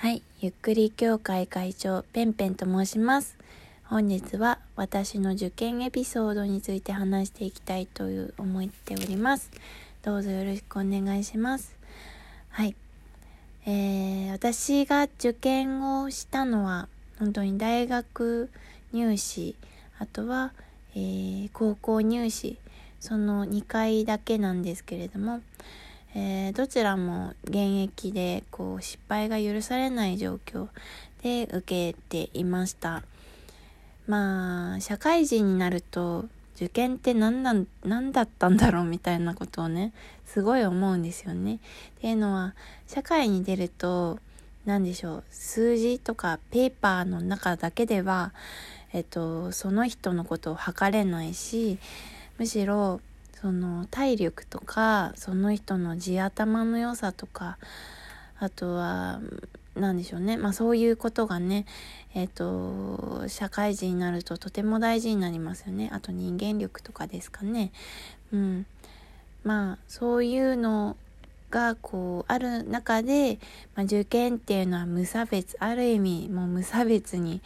はい、ゆっくり協会会長ペンペンと申します。本日は私の受験エピソードについて話していきたいという思っております。どうぞよろしくお願いします。はい。えー、私が受験をしたのは本当に大学入試、あとは、えー、高校入試、その2回だけなんですけれども、えー、どちらも現役でこう失敗が許されない状況で受けていました。まあ社会人になると受験って何なん何だったんだろうみたいなことをねすごい思うんですよね。っていうのは社会に出ると何でしょう数字とかペーパーの中だけではえっとその人のことを測れないしむしろその体力とかその人の地頭の良さとかあとは何でしょうね。まあそういうことがねえっ、ー、と社会人になるととても大事になりますよね。あと人間力とかですかね。うん。まあそういうのがこうある中で、まあ、受験っていうのは無差別ある意味もう無差別に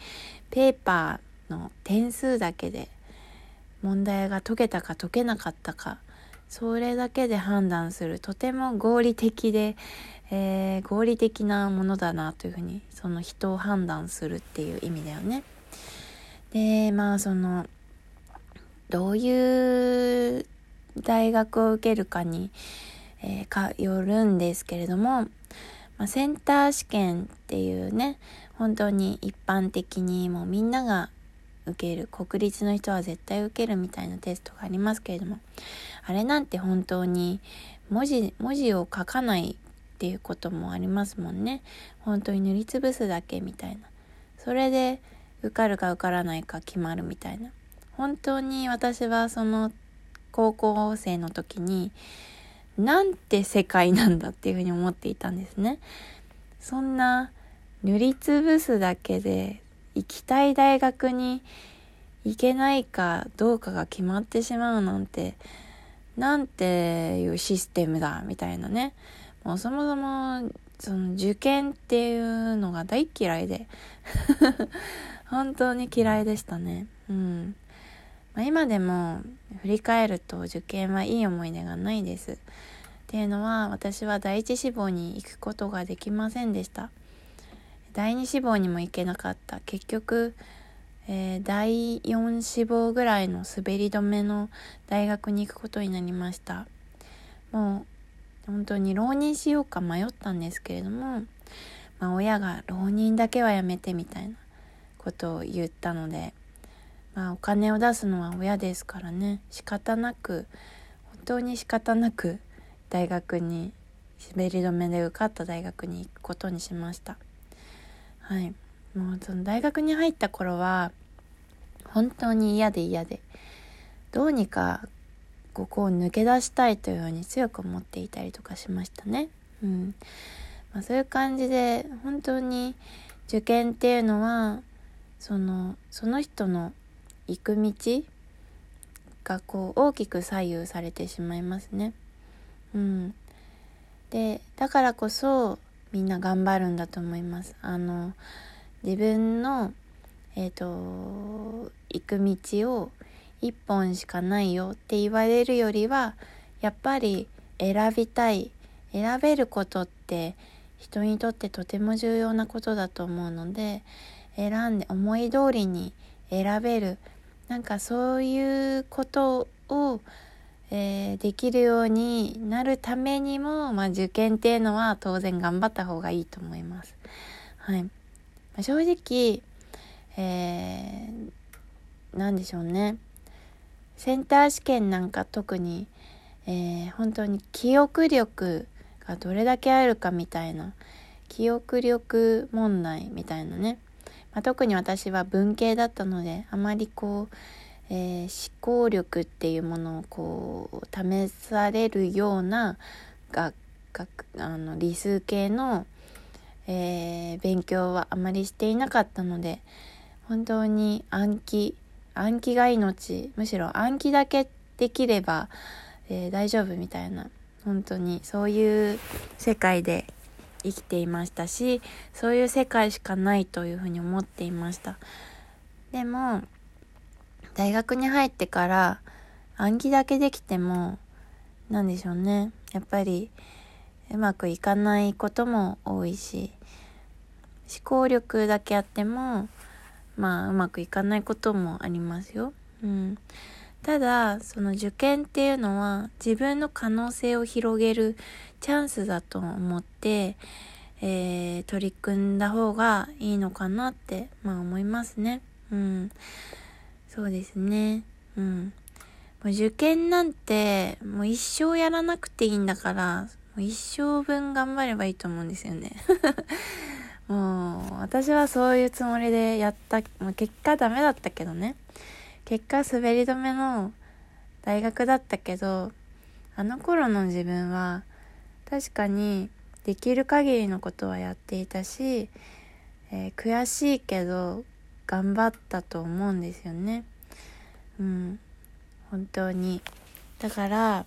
ペーパーの点数だけで問題が解けたか解けなかったかそれだけで判断するとても合理的で、えー、合理的なものだなというふうにその人を判断するっていう意味だよね。でまあそのどういう大学を受けるかに、えー、かよるんですけれども、まあ、センター試験っていうね本当に一般的にもうみんなが受ける国立の人は絶対受けるみたいなテストがありますけれどもあれなんて本当に文字文字を書かないっていうこともありますもんね。本当に塗りつぶすだけみたいな。それで受かるか受からないか決まるみたいな。本当に私はその高校生の時になんて世界なんだっていうふうに思っていたんですね。そんな塗りつぶすだけで行きたい大学に行けないかどうかが決まってしまうなんてなんていうシステムだみたいなね。もうそもそもその受験っていうのが大嫌いで。本当に嫌いでしたね。うん、まあ、今でも振り返ると受験はいい思い出がないです。っていうのは私は第一志望に行くことができませんでした。第2志望にも行けなかった。結局、えー、第4志望ぐらいの滑り止めの大学に行くことになりました。もう本当に浪人しようか迷ったんですけれども、まあ、親が浪人だけはやめてみたいなことを言ったので、まあ、お金を出すのは親ですからね。仕方なく本当に仕方なく大学に滑り止めで受かった大学に行くことにしました。はいもうその大学に入った頃は本当に嫌で嫌でどうにかここを抜け出したいというふうに強く思っていたりとかしましたね。うんまあ、そういう感じで本当に受験っていうのはそのその人の行く道がこう大きく左右されてしまいますね。うん、でだからこそみんな頑張るんだと思います。あの自分のえっ、ー、と行く道を一本しかないよって言われるよりはやっぱり選びたい選べることって人にとってとても重要なことだと思うので選んで思い通りに選べるなんかそういうことをえー、できるようになるためにも、まあ、受験っていうのは当然頑張った方がいいと思います。はい。ま、正直、えー、なんでしょうね。センター試験なんか特に、えー、本当に記憶力がどれだけあるかみたいな、記憶力問題みたいなね。まあ、特に私は文系だったので、あまりこう、えー、思考力っていうものをこう試されるような学あの理数系の、えー、勉強はあまりしていなかったので本当に暗記暗記が命むしろ暗記だけできれば、えー、大丈夫みたいな本当にそういう世界で生きていましたしそういう世界しかないというふうに思っていました。でも大学に入ってから暗記だけできても何でしょうねやっぱりうまくいかないことも多いし思考力だけあってもまあうまくいかないこともありますよ。うん、ただその受験っていうのは自分の可能性を広げるチャンスだと思って、えー、取り組んだ方がいいのかなってまあ思いますね。うん、そうですね。うん。もう受験なんてもう一生やらなくていいんだからもう一生分頑張ればいいと思うんですよね。もう私はそういうつもりでやった、まあ、結果ダメだったけどね結果滑り止めの大学だったけどあの頃の自分は確かにできる限りのことはやっていたし、えー、悔しいけど頑張ったと思うんですよね。うん。本当に。だから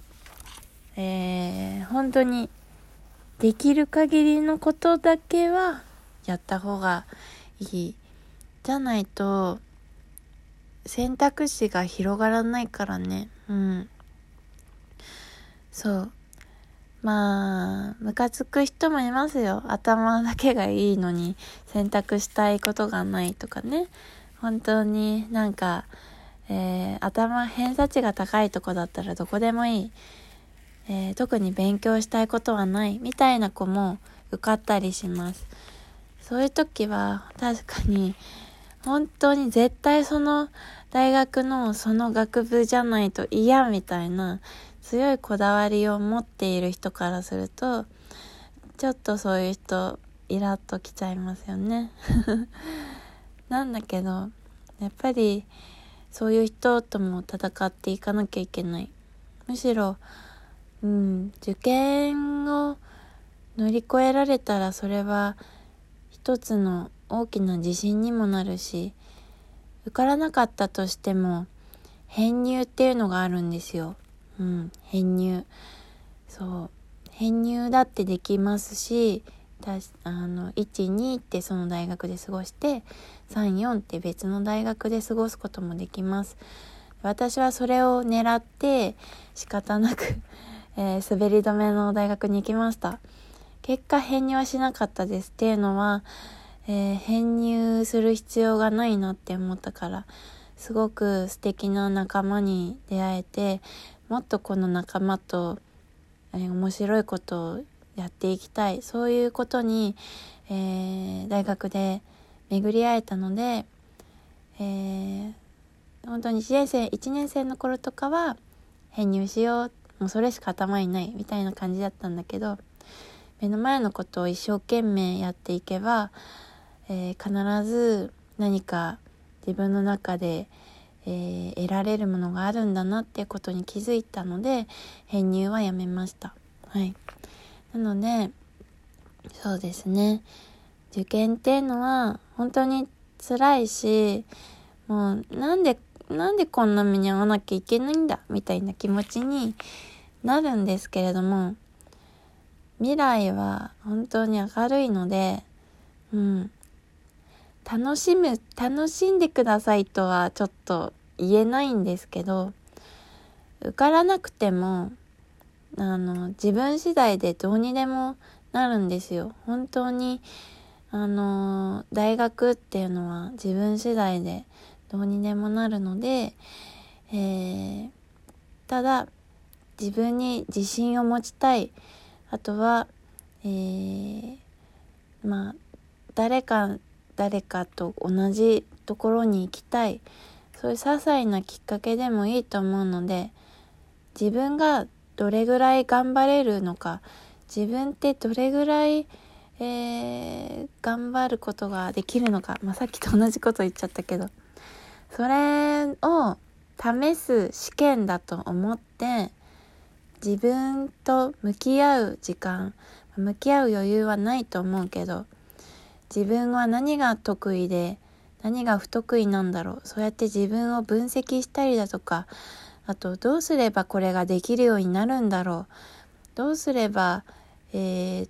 えー、本当にできる限りのことだけはやった方がいい。じゃないと選択肢が広がらないからね。うん。そう。まあムカつく人もいますよ。頭だけがいいのに選択したいことがないとかね。本当になんか、えー、頭偏差値が高いとこだったらどこでもいい、えー、特に勉強したいことはない。みたいな子も受かったりします。そういう時は確かに本当に絶対その大学のその学部じゃないと嫌みたいな強いこだわりを持っている人からするとちょっとそういう人イラッときちゃいますよね なんだけどやっぱりそういう人とも戦っていかなきゃいけないむしろうん受験を乗り越えられたらそれは一つの大きな自信にもなるし受からなかったとしても編入っていうのがあるんですよ。うん、編入。そう。編入だってできますし、あの、1、2ってその大学で過ごして、3、4って別の大学で過ごすこともできます。私はそれを狙って仕方なく えー、滑り止めの大学に行きました。結果編入はしなかったですっていうのは、えー、編入する必要がないなって思ったからすごく素敵な仲間に出会えてもっとこの仲間と、面白いことをやっていきたい。そういうことに、えー、大学で巡り会えたので、えー、本当に1年生1年生の頃とかは編入しよう。もうそれしか頭にないみたいな感じだったんだけど目の前のことを一生懸命やっていけば、えー、必ず何か自分の中で、えー、得られるものがあるんだなっていうことに気づいたので編入はやめました。はい、なのでそうですね受験っていうのは本当に辛いしもうなんでなんでこんな目に遭わなきゃいけないんだ？みたいな気持ちになるんですけれども未来は本当に明るいので、うん。楽しむ、楽しんでくださいとはちょっと言えないんですけど、受からなくても、あの、自分次第でどうにでもなるんですよ。本当に、あの、大学っていうのは自分次第でどうにでもなるので、えー、ただ、自分に自信を持ちたい。あとは、えー、まあ誰か誰かと同じところに行きたい。そういう些細なきっかけでもいいと思うので自分がどれぐらい頑張れるのか自分ってどれぐらい、えー、頑張ることができるのか、まあ、さっきと同じこと言っちゃったけどそれを試す試験だと思って自分と向き合う時間向き合う余裕はないと思うけど自分は何が得意で何が不得意なんだろう。そうやって自分を分析したりだとかあとどうすればこれができるようになるんだろう。どうすれば、えー、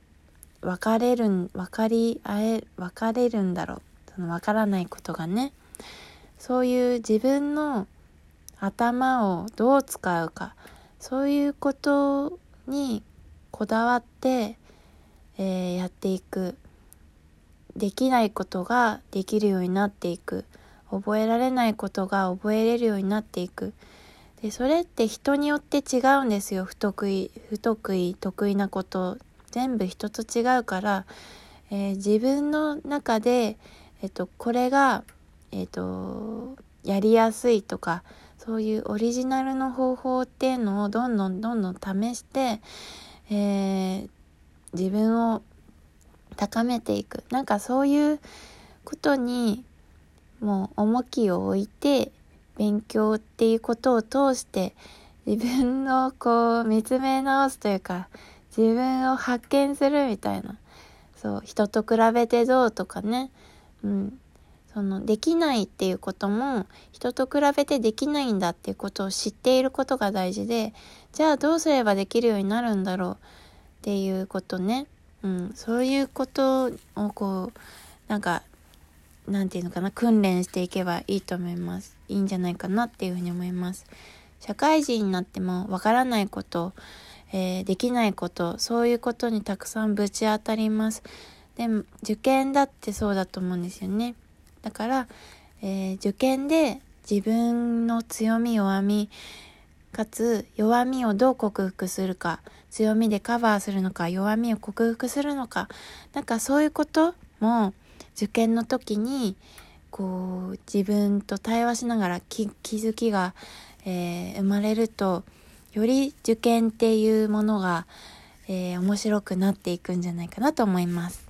分かれるん分かり合え分かれるんだろう。その分からないことがね。そういう自分の頭をどう使うか。そういうことにこだわって、えー、やっていく。できないことができるようになっていく。覚えられないことが覚えれるようになっていく。でそれって人によって違うんですよ。不得意不得意得意なこと。全部人と違うから、えー、自分の中で、えっと、これが、えっと、やりやすいとかそういうオリジナルの方法っていうのをどんどんどんどん試して、えー、自分を高めていく。なんかそういうことにもう重きを置いて勉強っていうことを通して自分をこう見つめ直すというか自分を発見するみたいな。そう人と比べてどうとかね。うん。そのできないっていうことも人と比べてできないんだっていうことを知っていることが大事でじゃあどうすればできるようになるんだろうっていうことね、うん、そういうことをこうなんかなんていうのかな訓練していけばいいと思います。いいんじゃないかなっていうふうに思います。社会人になってもわからないことえー、できないことそういうことにたくさんぶち当たります。でも受験だってそうだと思うんですよね。だから、えー、受験で自分の強み弱みかつ弱みをどう克服するか強みでカバーするのか弱みを克服するのかなんかそういうことも受験の時にこう自分と対話しながら気づきが、えー、生まれるとより受験っていうものが、えー、面白くなっていくんじゃないかなと思います。